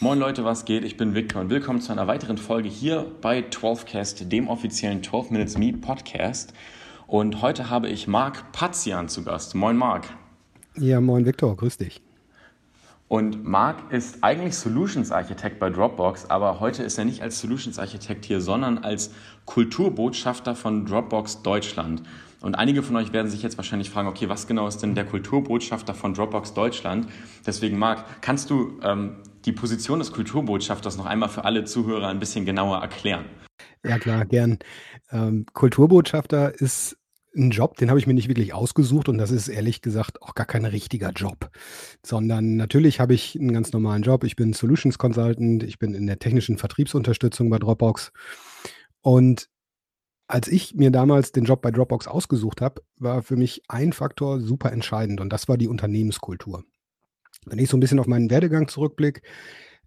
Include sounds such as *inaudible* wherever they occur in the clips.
Moin Leute, was geht? Ich bin Victor und willkommen zu einer weiteren Folge hier bei 12cast, dem offiziellen 12 Minutes Me Podcast. Und heute habe ich Marc Patzian zu Gast. Moin Marc. Ja, moin Victor, grüß dich. Und Marc ist eigentlich Solutions Architekt bei Dropbox, aber heute ist er nicht als Solutions Architekt hier, sondern als Kulturbotschafter von Dropbox Deutschland. Und einige von euch werden sich jetzt wahrscheinlich fragen, okay, was genau ist denn der Kulturbotschafter von Dropbox Deutschland? Deswegen, Marc, kannst du ähm, die Position des Kulturbotschafters noch einmal für alle Zuhörer ein bisschen genauer erklären? Ja, klar, gern. Ähm, Kulturbotschafter ist ein Job, den habe ich mir nicht wirklich ausgesucht und das ist ehrlich gesagt auch gar kein richtiger Job, sondern natürlich habe ich einen ganz normalen Job. Ich bin Solutions Consultant, ich bin in der technischen Vertriebsunterstützung bei Dropbox und als ich mir damals den Job bei Dropbox ausgesucht habe, war für mich ein Faktor super entscheidend und das war die Unternehmenskultur. Wenn ich so ein bisschen auf meinen Werdegang zurückblicke,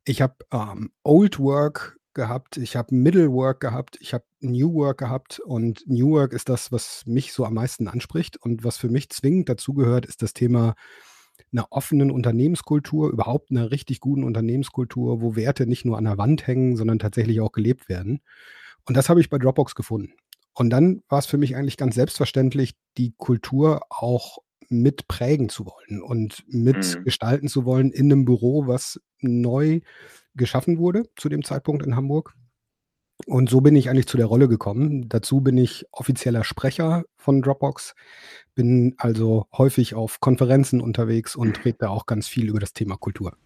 ich habe ähm, Old Work gehabt, ich habe Middle Work gehabt, ich habe New Work gehabt und New Work ist das, was mich so am meisten anspricht und was für mich zwingend dazugehört, ist das Thema einer offenen Unternehmenskultur, überhaupt einer richtig guten Unternehmenskultur, wo Werte nicht nur an der Wand hängen, sondern tatsächlich auch gelebt werden. Und das habe ich bei Dropbox gefunden. Und dann war es für mich eigentlich ganz selbstverständlich, die Kultur auch mit prägen zu wollen und mitgestalten mhm. zu wollen in einem Büro, was neu geschaffen wurde zu dem Zeitpunkt in Hamburg. Und so bin ich eigentlich zu der Rolle gekommen. Dazu bin ich offizieller Sprecher von Dropbox, bin also häufig auf Konferenzen unterwegs und rede da auch ganz viel über das Thema Kultur.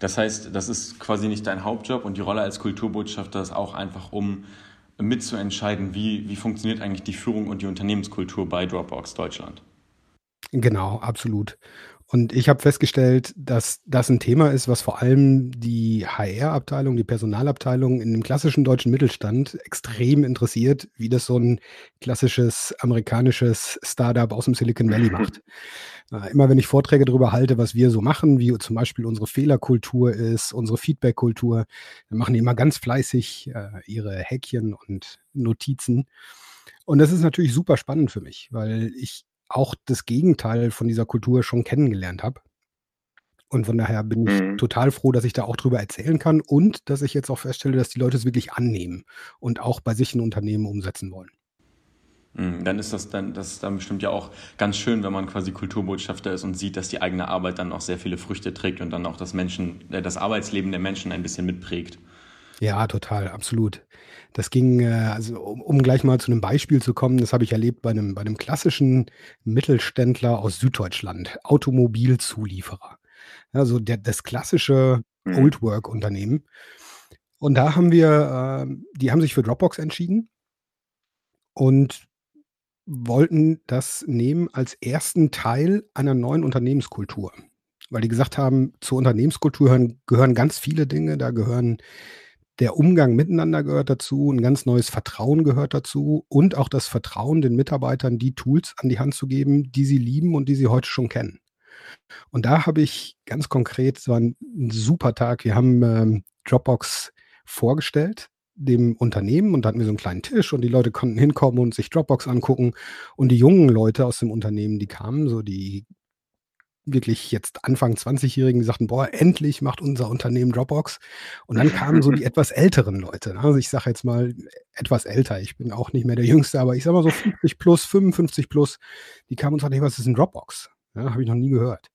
Das heißt, das ist quasi nicht dein Hauptjob und die Rolle als Kulturbotschafter ist auch einfach, um mitzuentscheiden, wie, wie funktioniert eigentlich die Führung und die Unternehmenskultur bei Dropbox Deutschland. Genau, absolut. Und ich habe festgestellt, dass das ein Thema ist, was vor allem die HR-Abteilung, die Personalabteilung in dem klassischen deutschen Mittelstand extrem interessiert, wie das so ein klassisches amerikanisches Startup aus dem Silicon Valley macht. *laughs* Äh, immer wenn ich Vorträge darüber halte, was wir so machen, wie zum Beispiel unsere Fehlerkultur ist, unsere Feedbackkultur, dann machen die immer ganz fleißig äh, ihre Häkchen und Notizen. Und das ist natürlich super spannend für mich, weil ich auch das Gegenteil von dieser Kultur schon kennengelernt habe. Und von daher bin ich mhm. total froh, dass ich da auch drüber erzählen kann und dass ich jetzt auch feststelle, dass die Leute es wirklich annehmen und auch bei sich in Unternehmen umsetzen wollen. Mhm, dann ist das dann, das ist dann bestimmt ja auch ganz schön, wenn man quasi Kulturbotschafter ist und sieht, dass die eigene Arbeit dann auch sehr viele Früchte trägt und dann auch das Menschen, äh, das Arbeitsleben der Menschen ein bisschen mitprägt. Ja, total, absolut. Das ging, äh, also um, um gleich mal zu einem Beispiel zu kommen, das habe ich erlebt bei einem, bei einem klassischen Mittelständler aus Süddeutschland, Automobilzulieferer. Also der, das klassische mhm. Old Work-Unternehmen. Und da haben wir, äh, die haben sich für Dropbox entschieden und wollten das nehmen als ersten Teil einer neuen Unternehmenskultur. Weil die gesagt haben, zur Unternehmenskultur gehören, gehören ganz viele Dinge. Da gehören der Umgang miteinander gehört dazu, ein ganz neues Vertrauen gehört dazu und auch das Vertrauen, den Mitarbeitern die Tools an die Hand zu geben, die sie lieben und die sie heute schon kennen. Und da habe ich ganz konkret, es war ein, super Tag, wir haben ähm, Dropbox vorgestellt, dem Unternehmen und da hatten wir so einen kleinen Tisch und die Leute konnten hinkommen und sich Dropbox angucken und die jungen Leute aus dem Unternehmen, die kamen, so die wirklich jetzt Anfang 20-Jährigen, die sagten, boah, endlich macht unser Unternehmen Dropbox. Und dann kamen so die *laughs* etwas älteren Leute. Ne? Also ich sage jetzt mal etwas älter. Ich bin auch nicht mehr der Jüngste, aber ich sage mal so 50 plus, 55 plus. Die kamen und sagten, hey, was ist ein Dropbox? Ja, habe ich noch nie gehört.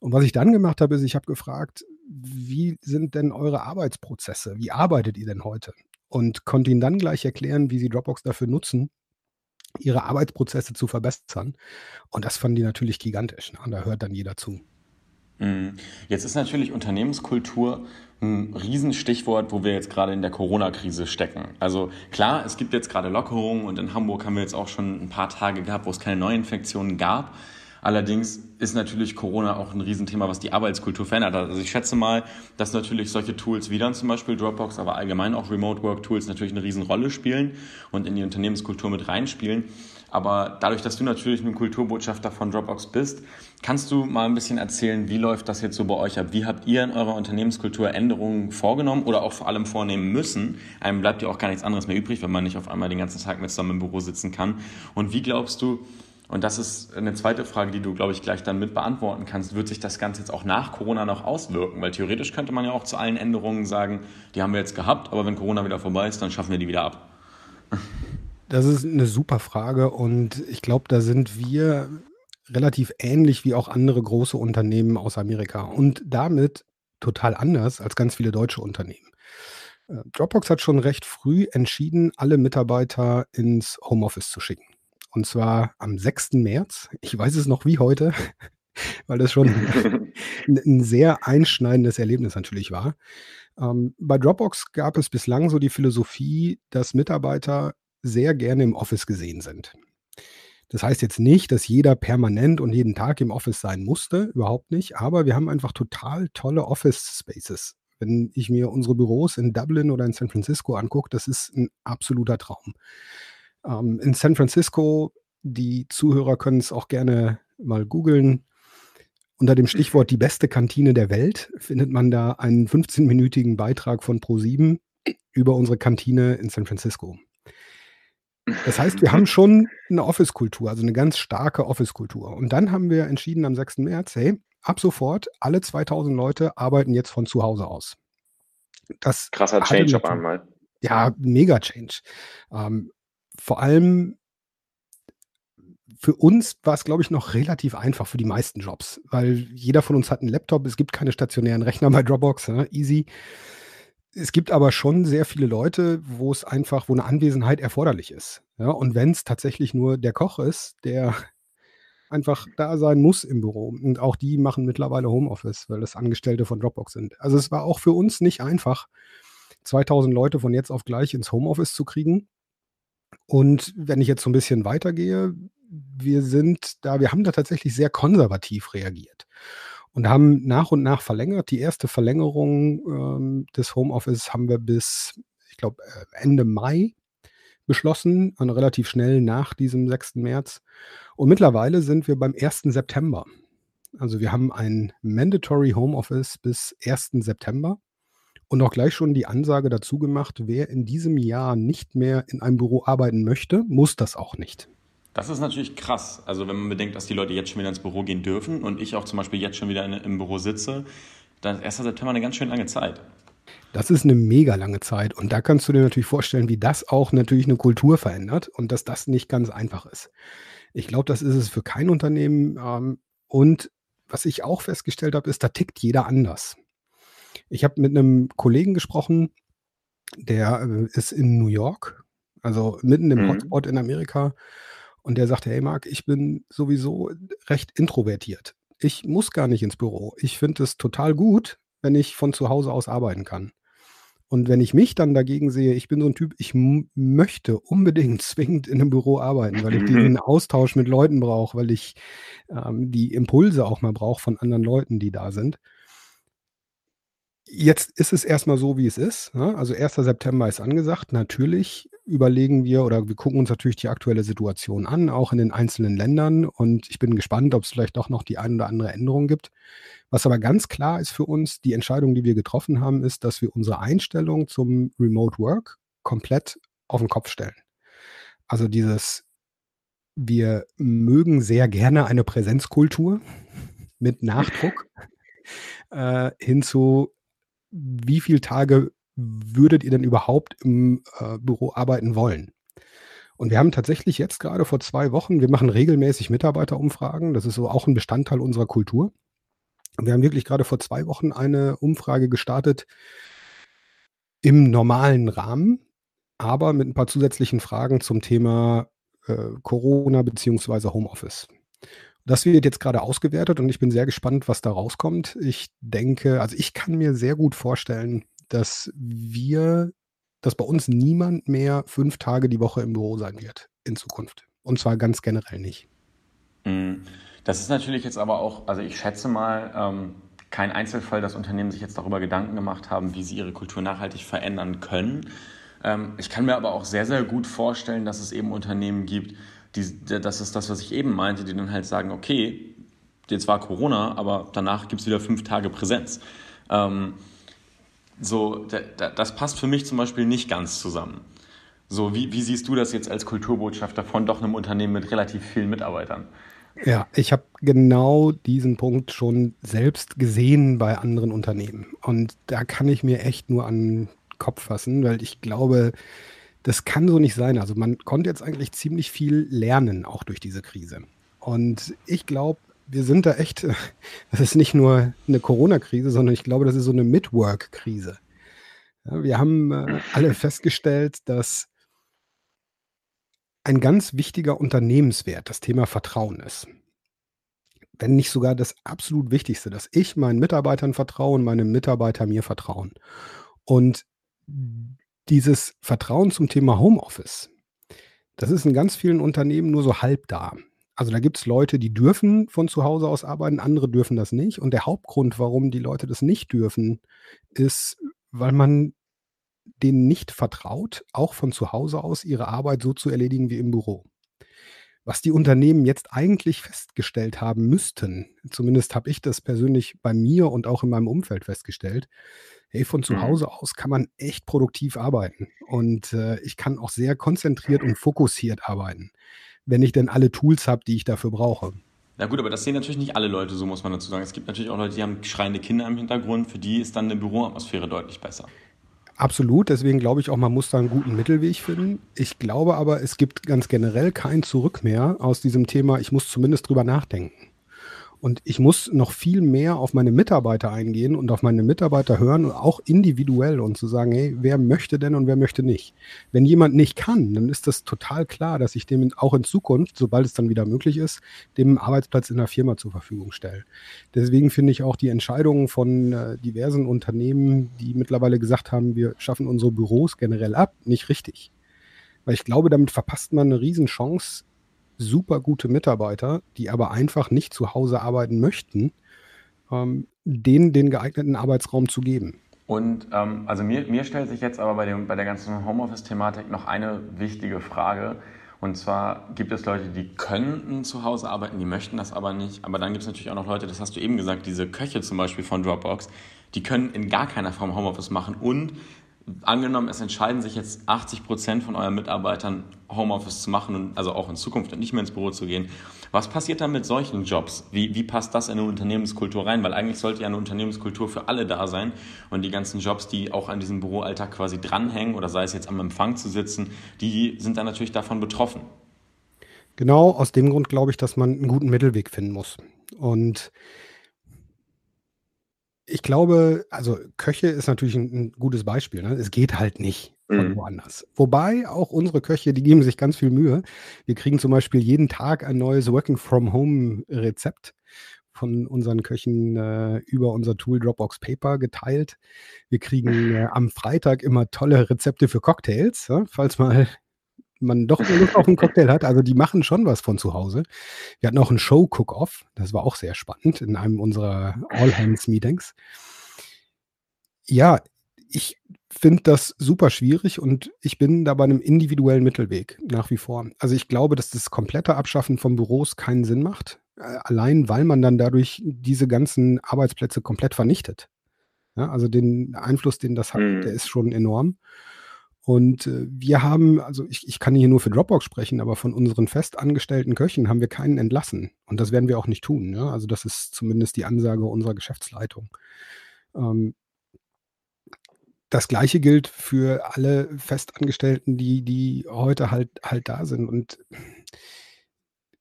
Und was ich dann gemacht habe, ist, ich habe gefragt, wie sind denn eure Arbeitsprozesse? Wie arbeitet ihr denn heute? Und konnte ihnen dann gleich erklären, wie sie Dropbox dafür nutzen, ihre Arbeitsprozesse zu verbessern. Und das fanden die natürlich gigantisch. Ne? Da hört dann jeder zu. Mhm. Jetzt ist natürlich Unternehmenskultur ein Riesenstichwort, wo wir jetzt gerade in der Corona-Krise stecken. Also klar, es gibt jetzt gerade Lockerungen und in Hamburg haben wir jetzt auch schon ein paar Tage gehabt, wo es keine Neuinfektionen gab. Allerdings ist natürlich Corona auch ein Riesenthema, was die Arbeitskultur verändert. Also ich schätze mal, dass natürlich solche Tools wie dann zum Beispiel Dropbox, aber allgemein auch Remote Work Tools natürlich eine Riesenrolle spielen und in die Unternehmenskultur mit reinspielen. Aber dadurch, dass du natürlich ein Kulturbotschafter von Dropbox bist, kannst du mal ein bisschen erzählen, wie läuft das jetzt so bei euch ab? Wie habt ihr in eurer Unternehmenskultur Änderungen vorgenommen oder auch vor allem vornehmen müssen? Einem bleibt ja auch gar nichts anderes mehr übrig, wenn man nicht auf einmal den ganzen Tag mit zusammen im Büro sitzen kann. Und wie glaubst du, Und das ist eine zweite Frage, die du, glaube ich, gleich dann mit beantworten kannst. Wird sich das Ganze jetzt auch nach Corona noch auswirken? Weil theoretisch könnte man ja auch zu allen Änderungen sagen, die haben wir jetzt gehabt, aber wenn Corona wieder vorbei ist, dann schaffen wir die wieder ab. Das ist eine super Frage und ich glaube, da sind wir relativ ähnlich wie auch andere große Unternehmen aus Amerika und damit total anders als ganz viele deutsche Unternehmen. Äh, Dropbox hat schon recht früh entschieden, alle Mitarbeiter ins Homeoffice zu schicken. Und zwar am 6. März. Ich weiß es noch wie heute, *laughs* weil das schon *laughs* ein, sehr einschneidendes Erlebnis natürlich war. Ähm, bei Dropbox gab es bislang so die Philosophie, dass Mitarbeiter sehr gerne im Office gesehen sind. Das heißt jetzt nicht, dass jeder permanent und jeden Tag im Office sein musste, überhaupt nicht, aber wir haben einfach total tolle Office Spaces. Wenn ich mir unsere Büros in Dublin oder in San Francisco angucke, das ist ein absoluter Traum. Ähm, in San Francisco, die Zuhörer können es auch gerne mal googeln. Unter dem Stichwort die beste Kantine der Welt findet man da einen 15-minütigen Beitrag von Pro7 über unsere Kantine in San Francisco. Das heißt, wir haben schon eine Office-Kultur, also eine ganz starke Office-Kultur. Und dann haben wir entschieden am 6. März, hey, ab sofort, alle 2000 Leute arbeiten jetzt von zu Hause aus. Das Krasser Change auf einmal. Ja, mega Change. Ähm, vor allem für uns war es, glaube ich, noch relativ einfach für die meisten Jobs, weil jeder von uns hat einen Laptop. Es gibt keine stationären Rechner bei Dropbox, ja, easy. Es gibt aber schon sehr viele Leute, wo es einfach, wo eine Anwesenheit erforderlich ist. Ja, und wenn es tatsächlich nur der Koch ist, der *laughs* einfach da sein muss im Büro. Und auch die machen mittlerweile Homeoffice, weil das Angestellte von Dropbox sind. Also es war auch für uns nicht einfach, 2000 Leute von jetzt auf gleich ins Homeoffice zu kriegen. Und wenn ich jetzt so ein bisschen weitergehe, wir sind da, wir haben da tatsächlich sehr konservativ reagiert und haben nach und nach verlängert. Die erste Verlängerung ähm, des Homeoffice haben wir bis, ich glaube, äh, Ende Mai beschlossen, also relativ schnell nach diesem 6. März. Und mittlerweile sind wir beim 1. September. Also wir haben ein Mandatory Homeoffice bis 1. September und auch gleich schon die Ansage dazu gemacht, wer in diesem Jahr nicht mehr in einem Büro arbeiten möchte, muss das auch nicht. Das ist natürlich krass. Also wenn man bedenkt, dass die Leute jetzt schon wieder ins Büro gehen dürfen und ich auch zum Beispiel jetzt schon wieder in, im Büro sitze, dann ist 1. September eine ganz schön lange Zeit. Das ist eine mega lange Zeit und da kannst du dir natürlich vorstellen, wie das auch natürlich eine Kultur verändert und dass das nicht ganz einfach ist. Ich glaube, das ist es für kein Unternehmen ähm, und was ich auch festgestellt habe, ist, da tickt jeder anders. Ich habe mit einem Kollegen gesprochen, der äh, ist in New York, also mitten im mhm. Hotspot in Amerika und der sagte, hey Marc, ich bin sowieso recht introvertiert. Ich muss gar nicht ins Büro. Ich finde es total gut, wenn ich von zu Hause aus arbeiten kann. Und wenn ich mich dann dagegen sehe, ich bin so ein Typ, ich möchte unbedingt *laughs* zwingend in einem Büro arbeiten, weil ich diesen *laughs* Austausch mit Leuten brauche, weil ich ähm, die Impulse auch mal brauche von anderen Leuten, die da sind. Jetzt ist es erstmal so, wie es ist. Ne? Also 1. September ist angesagt. Natürlich überlegen wir oder wir gucken uns natürlich die aktuelle Situation an, auch in den einzelnen Ländern. Und ich bin gespannt, ob es vielleicht doch noch die ein oder andere Änderung gibt. Was aber ganz klar ist für uns, die Entscheidung, die wir getroffen haben, ist, dass wir unsere Einstellung zum Remote Work komplett auf den Kopf stellen. Also dieses, wir mögen sehr gerne eine Präsenzkultur mit Nachdruck *laughs* äh, hinzu, wie viele Tage würdet ihr denn überhaupt im äh, Büro arbeiten wollen? Und wir haben tatsächlich jetzt gerade vor zwei Wochen, wir machen regelmäßig Mitarbeiterumfragen, das ist so auch ein Bestandteil unserer Kultur. Wir haben wirklich gerade vor zwei Wochen eine Umfrage gestartet im normalen Rahmen, aber mit ein paar zusätzlichen Fragen zum Thema äh, Corona beziehungsweise Homeoffice. Das wird jetzt gerade ausgewertet und ich bin sehr gespannt, was da rauskommt. Ich denke, also ich kann mir sehr gut vorstellen, dass wir, dass bei uns niemand mehr fünf Tage die Woche im Büro sein wird in Zukunft. Und zwar ganz generell nicht. Mhm. Das ist natürlich jetzt aber auch, also ich schätze mal, ähm, kein Einzelfall, dass Unternehmen sich jetzt darüber Gedanken gemacht haben, wie sie ihre Kultur nachhaltig verändern können. Ähm, ich kann mir aber auch sehr, sehr gut vorstellen, dass es eben Unternehmen gibt, die, das ist das, was ich eben meinte, die dann halt sagen, okay, jetzt war Corona, aber danach gibt es wieder fünf Tage Präsenz. Ähm, so, da, das passt für mich zum Beispiel nicht ganz zusammen. So, wie, wie siehst du das jetzt als Kulturbotschafter von doch einem Unternehmen mit relativ vielen Mitarbeitern? Ja, ich habe genau diesen Punkt schon selbst gesehen bei anderen Unternehmen. Und da kann ich mir echt nur an den Kopf fassen, weil ich glaube, das kann so nicht sein. Also man konnte jetzt eigentlich ziemlich viel lernen, auch durch diese Krise. Und ich glaube, wir sind da echt, *laughs* das ist nicht nur eine Corona-Krise, sondern ich glaube, das ist so eine Midwork-Krise. Ja, wir haben äh, alle festgestellt, dass ein ganz wichtiger Unternehmenswert das Thema Vertrauen ist. Wenn nicht sogar das absolut Wichtigste, dass ich meinen Mitarbeitern vertraue und meine Mitarbeiter mir vertrauen. Und dieses Vertrauen zum Thema Homeoffice, das ist in ganz vielen Unternehmen nur so halb da. Also da gibt es Leute, die dürfen von zu Hause aus arbeiten, andere dürfen das nicht. Und der Hauptgrund, warum die Leute das nicht dürfen, ist, weil man denen nicht vertraut, auch von zu Hause aus ihre Arbeit so zu erledigen wie im Büro. Was die Unternehmen jetzt eigentlich festgestellt haben müssten, zumindest habe ich das persönlich bei mir und auch in meinem Umfeld festgestellt, hey, von zu mhm. Hause aus kann man echt produktiv arbeiten. Und äh, ich kann auch sehr konzentriert und fokussiert arbeiten, wenn ich denn alle Tools habe, die ich dafür brauche. Na gut, aber das sehen natürlich nicht alle Leute, so muss man dazu sagen. Es gibt natürlich auch Leute, die haben schreiende Kinder im Hintergrund, für die ist dann eine Büroatmosphäre deutlich besser. Absolut, deswegen glaube ich auch, man muss da einen guten Mittelweg finden. Ich glaube aber, es gibt ganz generell kein Zurück mehr aus diesem Thema, ich muss zumindest drüber nachdenken. Und ich muss noch viel mehr auf meine Mitarbeiter eingehen und auf meine Mitarbeiter hören, auch individuell und zu sagen, hey, wer möchte denn und wer möchte nicht? Wenn jemand nicht kann, dann ist das total klar, dass ich dem auch in Zukunft, sobald es dann wieder möglich ist, dem Arbeitsplatz in der Firma zur Verfügung stelle. Deswegen finde ich auch die Entscheidungen von äh, diversen Unternehmen, die mittlerweile gesagt haben, wir schaffen unsere Büros generell ab, nicht richtig. Weil ich glaube, damit verpasst man eine Riesenchance, super gute Mitarbeiter, die aber einfach nicht zu Hause arbeiten möchten, ähm, denen den geeigneten Arbeitsraum zu geben. Und ähm, also mir, mir stellt sich jetzt aber bei, dem, bei der ganzen Homeoffice-Thematik noch eine wichtige Frage. Und zwar gibt es Leute, die könnten zu Hause arbeiten, die möchten das aber nicht. Aber dann gibt es natürlich auch noch Leute, das hast du eben gesagt, diese Köche zum Beispiel von Dropbox, die können in gar keiner Form Homeoffice machen und angenommen, es entscheiden sich jetzt 80 Prozent von euren Mitarbeitern Homeoffice zu machen und also auch in Zukunft nicht mehr ins Büro zu gehen. Was passiert dann mit solchen Jobs? Wie, wie passt das in eine Unternehmenskultur rein? Weil eigentlich sollte ja eine Unternehmenskultur für alle da sein und die ganzen Jobs, die auch an diesem Büroalltag quasi dranhängen oder sei es jetzt am Empfang zu sitzen, die sind dann natürlich davon betroffen. Genau aus dem Grund glaube ich, dass man einen guten Mittelweg finden muss. Und ich glaube, also Köche ist natürlich ein, ein gutes Beispiel. Ne? Es geht halt nicht von mhm. woanders. Wobei auch unsere Köche, die geben sich ganz viel Mühe. Wir kriegen zum Beispiel jeden Tag ein neues Working from Home Rezept von unseren Köchen äh, über unser Tool Dropbox Paper geteilt. Wir kriegen *laughs* äh, am Freitag immer tolle Rezepte für Cocktails, ja? falls mal man doch Lust auf einen Cocktail hat. Also die machen schon was von zu Hause. Wir hatten auch ein Show-Cook-Off. Das war auch sehr spannend in einem unserer All-Hands-Meetings. Ja, ich finde das super schwierig und ich bin da bei einem individuellen Mittelweg nach wie vor. Also ich glaube, dass das komplette Abschaffen von Büros keinen Sinn macht. Äh, allein, weil man dann dadurch diese ganzen Arbeitsplätze komplett vernichtet. Ja, also den Einfluss, den das hat, mhm. der ist schon enorm. Und äh, wir haben, also ich, ich kann hier nur für Dropbox sprechen, aber von unseren festangestellten Köchen haben wir keinen entlassen. Und das werden wir auch nicht tun. Ja? Also das ist zumindest die Ansage unserer Geschäftsleitung. Ähm, das gleiche gilt für alle Festangestellten, die, die heute halt, halt da sind. Und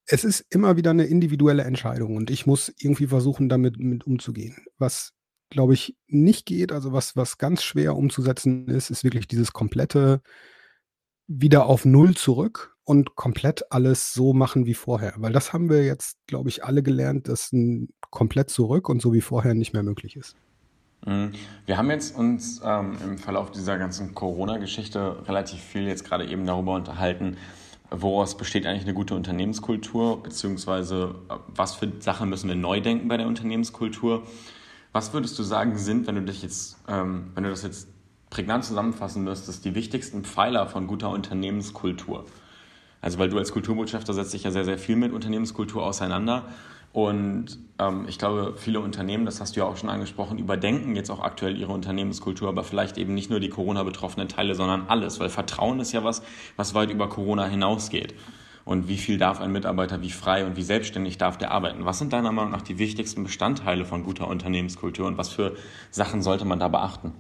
es ist immer wieder eine individuelle Entscheidung und ich muss irgendwie versuchen, damit mit umzugehen. Was glaube ich, nicht geht, also was, was ganz schwer umzusetzen ist, ist wirklich dieses komplette wieder auf Null zurück und komplett alles so machen wie vorher. Weil das haben wir jetzt, glaube ich, alle gelernt, dass ein komplett zurück und so wie vorher nicht mehr möglich ist. Mhm. Wir haben jetzt uns ähm, im Verlauf dieser ganzen Corona-Geschichte relativ viel jetzt gerade eben darüber unterhalten, woraus besteht eigentlich eine gute Unternehmenskultur, beziehungsweise äh, was für Sachen müssen wir neu denken bei der Unternehmenskultur. Was würdest du sagen, sind, wenn du dich jetzt, ähm, wenn du das jetzt prägnant zusammenfassen müsstest, die wichtigsten Pfeiler von guter Unternehmenskultur? Also, weil du als Kulturbotschafter setzt dich ja sehr, sehr viel mit Unternehmenskultur auseinander. Und ähm, ich glaube, viele Unternehmen, das hast du ja auch schon angesprochen, überdenken jetzt auch aktuell ihre Unternehmenskultur, aber vielleicht eben nicht nur die Corona-betroffenen Teile, sondern alles, weil Vertrauen ist ja was, was weit über Corona hinausgeht. Und wie viel darf ein Mitarbeiter, wie frei und wie selbstständig darf der arbeiten? Was sind deiner Meinung nach die wichtigsten Bestandteile von guter Unternehmenskultur und was für Sachen sollte man da beachten?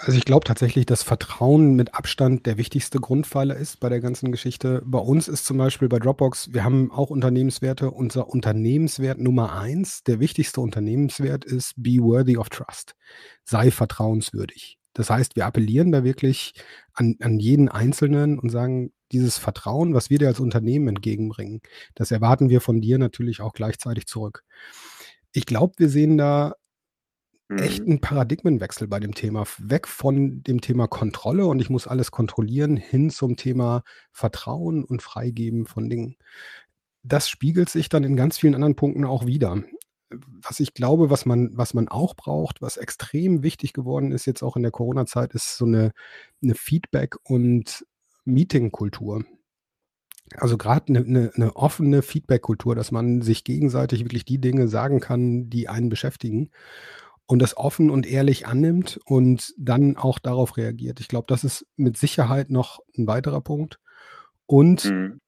Also ich glaube tatsächlich, dass Vertrauen mit Abstand der wichtigste Grundpfeiler ist bei der ganzen Geschichte. Bei uns ist zum Beispiel bei Dropbox, wir haben auch Unternehmenswerte. Unser Unternehmenswert Nummer eins, der wichtigste Unternehmenswert ist Be worthy of trust. Sei vertrauenswürdig. Das heißt, wir appellieren da wirklich an, an jeden Einzelnen und sagen, dieses Vertrauen, was wir dir als Unternehmen entgegenbringen, das erwarten wir von dir natürlich auch gleichzeitig zurück. Ich glaube, wir sehen da echt mhm. ein Paradigmenwechsel bei dem Thema. Weg von dem Thema Kontrolle und ich muss alles kontrollieren, hin zum Thema Vertrauen und Freigeben von Dingen. Das spiegelt sich dann in ganz vielen anderen Punkten auch wieder. Was ich glaube, was man, was man auch braucht, was extrem wichtig geworden ist, jetzt auch in der Corona-Zeit, ist so eine, eine Feedback- und Meeting-Kultur. Also gerade eine, eine, eine offene Feedback-Kultur, dass man sich gegenseitig wirklich die Dinge sagen kann, die einen beschäftigen und das offen und ehrlich annimmt und dann auch darauf reagiert. Ich glaube, das ist mit Sicherheit noch ein weiterer Punkt. Und mhm.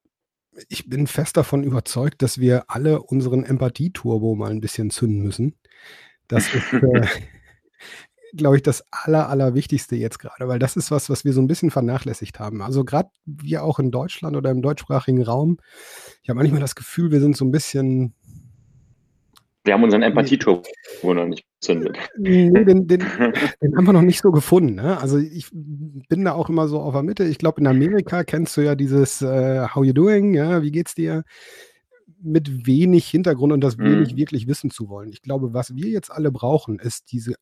ich bin fest davon überzeugt, dass wir alle unseren Empathieturbo mal ein bisschen zünden müssen. Das ist, *laughs* äh, glaube ich, das Aller, Allerwichtigste jetzt gerade, weil das ist was, was wir so ein bisschen vernachlässigt haben. Also gerade wir auch in Deutschland oder im deutschsprachigen Raum, ich habe manchmal das Gefühl, wir sind so ein bisschen wir haben unseren Empathieturbo noch nicht gezündet. Nee, den, den, den, haben wir noch nicht so gefunden. Ne? Also ich bin da auch immer so auf der Mitte. Ich glaube, in Amerika kennst du ja dieses uh, How you doing? Ja, wie geht's dir? Mit wenig Hintergrund und das mhm. wenig wirklich wissen zu wollen. Ich glaube, was wir jetzt alle brauchen, ist diese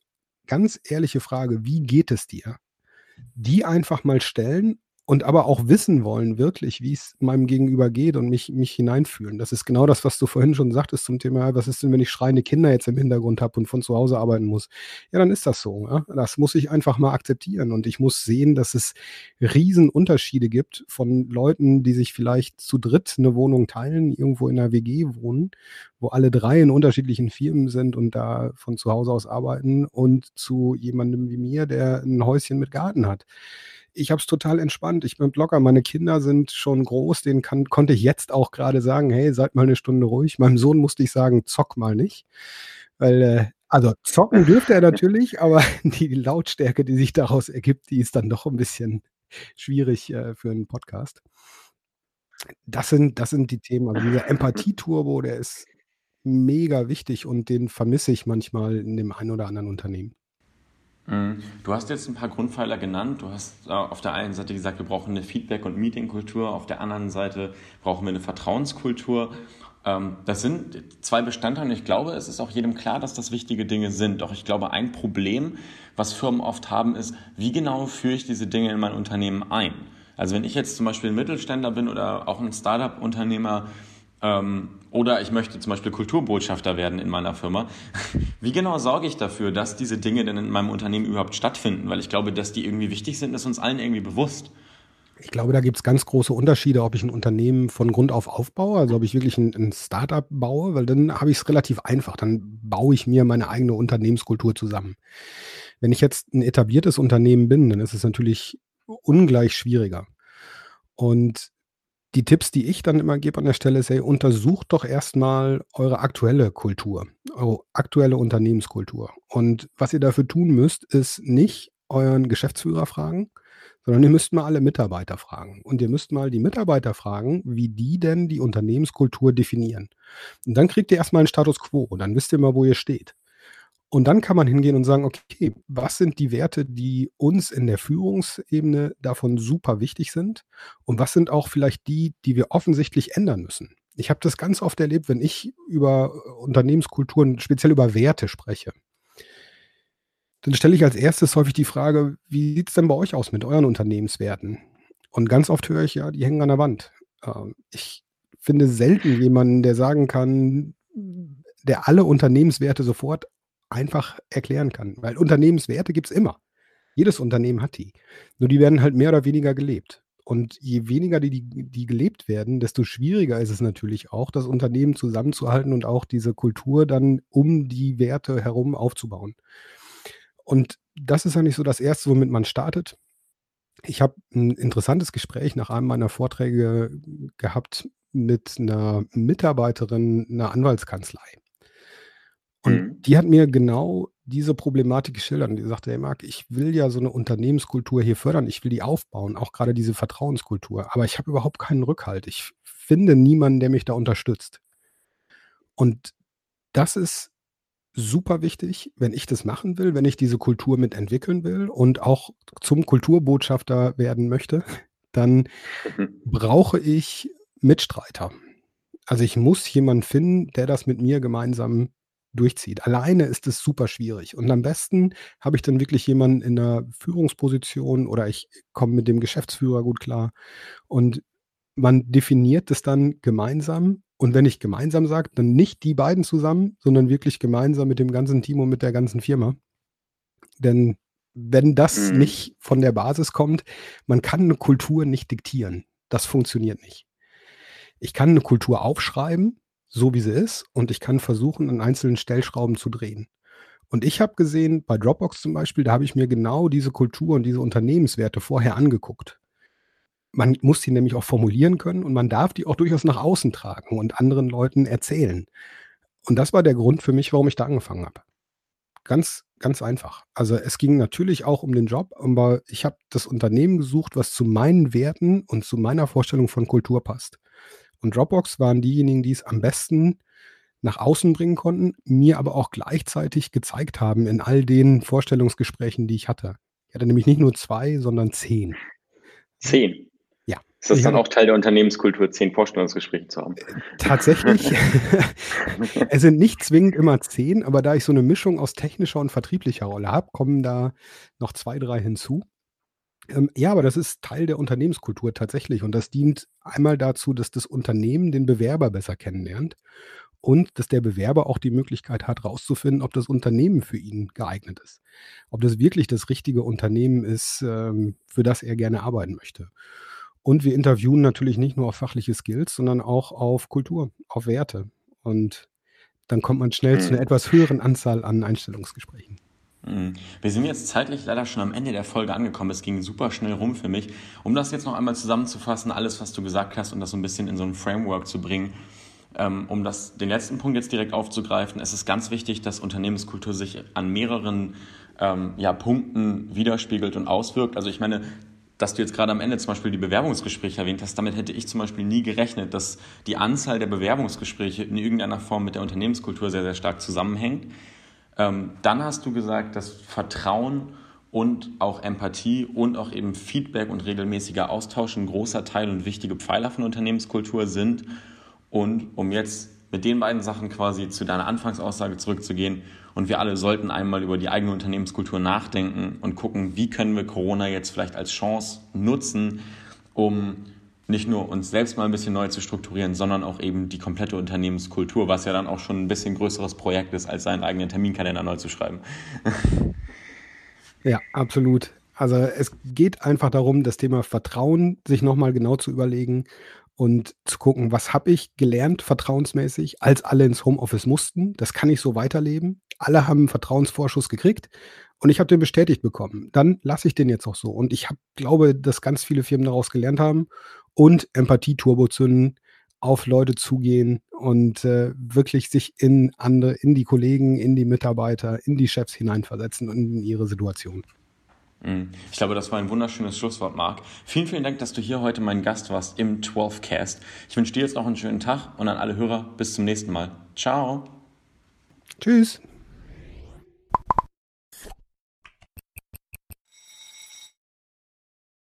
ganz ehrliche Frage, wie geht es dir? Die einfach mal stellen und aber auch wissen wollen, wirklich, wie es meinem Gegenüber geht und mich, mich hineinfühlen. Das ist genau das, was du vorhin schon sagtest zum Thema, was ist denn, wenn ich schreiende Kinder jetzt im Hintergrund habe und von zu Hause arbeiten muss? Ja, dann ist das so. Ja? Das muss ich einfach mal akzeptieren und ich muss sehen, dass es Riesenunterschiede gibt von Leuten, die sich vielleicht zu dritt eine Wohnung teilen, irgendwo in einer WG wohnen, wo alle drei in unterschiedlichen Firmen sind und da von zu Hause aus arbeiten und zu jemandem wie mir, der ein Häuschen mit Garten hat ich habe es total entspannt. Ich bin Blogger. Meine Kinder sind schon groß. Den kann, konnte ich jetzt auch gerade sagen, hey, seid mal eine Stunde ruhig. Meinem Sohn musste ich sagen, zock mal nicht. Weil, äh, also zocken dürfte er natürlich, *laughs* aber *laughs* die Lautstärke, die sich daraus ergibt, die ist dann doch ein bisschen schwierig äh, für einen Podcast. Das sind, das sind die Themen. Also dieser Empathie-Turbo, der ist mega wichtig und den vermisse ich manchmal in dem einen oder anderen Unternehmen. Mhm. Du hast jetzt ein paar Grundpfeiler genannt. Du hast äh, auf der einen Seite gesagt, wir brauchen eine Feedback- und Meetingkultur. Auf der anderen Seite brauchen wir eine Vertrauenskultur. Ähm, das sind zwei Bestandteile und ich glaube, es ist auch jedem klar, dass das wichtige Dinge sind. Doch ich glaube, ein Problem, was Firmen oft haben, ist, wie genau führe ich diese Dinge in mein Unternehmen ein? Also wenn ich jetzt zum Beispiel ein Mittelständler bin oder auch ein Startup-Unternehmer, ähm, oder ich möchte zum Beispiel Kulturbotschafter werden in meiner Firma. *laughs* Wie genau sorge ich dafür, dass diese Dinge denn in meinem Unternehmen überhaupt stattfinden? Weil ich glaube, dass die irgendwie wichtig sind, ist uns allen irgendwie bewusst. Ich glaube, da gibt es ganz große Unterschiede, ob ich ein Unternehmen von Grund auf aufbaue, also ob ich wirklich ein, ein Startup baue, weil dann habe ich es relativ einfach. Dann baue ich mir meine eigene Unternehmenskultur zusammen. Wenn ich jetzt ein etabliertes Unternehmen bin, dann ist es natürlich ungleich schwieriger. Und die Tipps, die ich dann immer gebe an der Stelle, ist, hey, untersucht doch erstmal eure aktuelle Kultur, eure aktuelle Unternehmenskultur. Und was ihr dafür tun müsst, ist nicht euren Geschäftsführer fragen, sondern ihr müsst mal alle Mitarbeiter fragen. Und ihr müsst mal die Mitarbeiter fragen, wie die denn die Unternehmenskultur definieren. Und dann kriegt ihr erstmal einen Status quo. Und dann wisst ihr mal, wo ihr steht. Und dann kann man hingehen und sagen, okay, was sind die Werte, die uns in der Führungsebene davon super wichtig sind? Und was sind auch vielleicht die, die wir offensichtlich ändern müssen? Ich habe das ganz oft erlebt, wenn ich über äh, Unternehmenskulturen, speziell über Werte spreche. Dann stelle ich als erstes häufig die Frage, wie sieht es denn bei euch aus mit euren Unternehmenswerten? Und ganz oft höre ich ja, die hängen an der Wand. Ähm, ich finde selten jemanden, der sagen kann, der alle Unternehmenswerte sofort einfach erklären kann. Weil Unternehmenswerte gibt es immer. Jedes Unternehmen hat die. Nur die werden halt mehr oder weniger gelebt. Und je weniger die, die gelebt werden, desto schwieriger ist es natürlich auch, das Unternehmen zusammenzuhalten und auch diese Kultur dann um die Werte herum aufzubauen. Und das ist eigentlich so das Erste, womit man startet. Ich habe ein interessantes Gespräch nach einem meiner Vorträge gehabt mit einer Mitarbeiterin einer Anwaltskanzlei. Und mhm. die hat mir genau diese Problematik geschildert. Und die sagte, hey Marc, ich will ja so eine Unternehmenskultur hier fördern, ich will die aufbauen, auch gerade diese Vertrauenskultur. Aber ich habe überhaupt keinen Rückhalt. Ich finde niemanden, der mich da unterstützt. Und das ist super wichtig, wenn ich das machen will, wenn ich diese Kultur mitentwickeln will und auch zum Kulturbotschafter werden möchte, *laughs* dann mhm. brauche ich Mitstreiter. Also ich muss jemanden finden, der das mit mir gemeinsam durchzieht. Alleine ist es super schwierig. Und am besten habe ich dann wirklich jemanden in einer Führungsposition oder ich komme mit dem Geschäftsführer gut klar. Und man definiert es dann gemeinsam. Und wenn ich gemeinsam sage, dann nicht die beiden zusammen, sondern wirklich gemeinsam mit dem ganzen Team und mit der ganzen Firma. Denn wenn das mhm. nicht von der Basis kommt, man kann eine Kultur nicht diktieren. Das funktioniert nicht. Ich kann eine Kultur aufschreiben, so wie sie ist, und ich kann versuchen, an einzelnen Stellschrauben zu drehen. Und ich habe gesehen, bei Dropbox zum Beispiel, da habe ich mir genau diese Kultur und diese Unternehmenswerte vorher angeguckt. Man muss die nämlich auch formulieren können und man darf die auch durchaus nach außen tragen und anderen Leuten erzählen. Und das war der Grund für mich, warum ich da angefangen habe. Ganz, ganz einfach. Also es ging natürlich auch um den Job, aber ich habe das Unternehmen gesucht, was zu meinen Werten und zu meiner Vorstellung von Kultur passt. Und Dropbox waren diejenigen, die es am besten nach außen bringen konnten, mir aber auch gleichzeitig gezeigt haben in all den Vorstellungsgesprächen, die ich hatte. Ich hatte nämlich nicht nur zwei, sondern zehn. Zehn? Ja. Ist das dann auch Teil der Unternehmenskultur, zehn Vorstellungsgespräche zu haben? Äh, tatsächlich. *laughs* es sind nicht zwingend immer zehn, aber da ich so eine Mischung aus technischer und vertrieblicher Rolle habe, kommen da noch zwei, drei hinzu. Ähm, ja, aber das ist Teil der Unternehmenskultur tatsächlich. Und das dient einmal dazu, dass das Unternehmen den Bewerber besser kennenlernt und dass der Bewerber auch die Möglichkeit hat, herauszufinden, ob das Unternehmen für ihn geeignet ist. Ob das wirklich das richtige Unternehmen ist, ähm, für das er gerne arbeiten möchte. Und wir interviewen natürlich nicht nur auf fachliche Skills, sondern auch auf Kultur, auf Werte. Und dann kommt man schnell zu einer mhm. etwas höheren Anzahl an Einstellungsgesprächen. Mhm. Wir sind jetzt zeitlich leider schon am Ende der Folge angekommen. Es ging super schnell rum für mich. Um das jetzt noch einmal zusammenzufassen, alles, was du gesagt hast und das so ein bisschen in so ein Framework zu bringen, ähm, um das, den letzten Punkt jetzt direkt aufzugreifen, es ist ganz wichtig, dass Unternehmenskultur sich an mehreren ähm, ja, Punkten widerspiegelt und auswirkt. Also ich meine, dass du jetzt gerade am Ende zum Beispiel die Bewerbungsgespräche erwähnt hast, damit hätte ich zum Beispiel nie gerechnet, dass die Anzahl der Bewerbungsgespräche in irgendeiner Form mit der Unternehmenskultur sehr, sehr stark zusammenhängt. Ähm, dann hast du gesagt, dass Vertrauen und auch Empathie und auch eben Feedback und regelmäßiger Austausch ein großer Teil und wichtige Pfeiler von Unternehmenskultur sind. Und um jetzt mit den beiden Sachen quasi zu deiner Anfangsaussage zurückzugehen, und wir alle sollten einmal über die eigene Unternehmenskultur nachdenken und gucken, wie können wir Corona jetzt vielleicht als Chance nutzen, um nicht nur uns selbst mal ein bisschen neu zu strukturieren, sondern auch eben die komplette Unternehmenskultur, was ja dann auch schon ein bisschen größeres Projekt ist, als seinen eigenen Terminkalender neu zu schreiben. Ja, absolut. Also es geht einfach darum, das Thema Vertrauen sich nochmal genau zu überlegen und zu gucken, was habe ich gelernt vertrauensmäßig, als alle ins Homeoffice mussten. Das kann ich so weiterleben. Alle haben einen Vertrauensvorschuss gekriegt und ich habe den bestätigt bekommen. Dann lasse ich den jetzt auch so. Und ich hab, glaube, dass ganz viele Firmen daraus gelernt haben und Empathie-Turbo zünden, auf Leute zugehen und äh, wirklich sich in andere, in die Kollegen, in die Mitarbeiter, in die Chefs hineinversetzen und in ihre Situation. Mhm. Ich glaube, das war ein wunderschönes Schlusswort, Marc. Vielen, vielen Dank, dass du hier heute mein Gast warst im 12cast. Ich wünsche dir jetzt noch einen schönen Tag und an alle Hörer bis zum nächsten Mal. Ciao. Tschüss.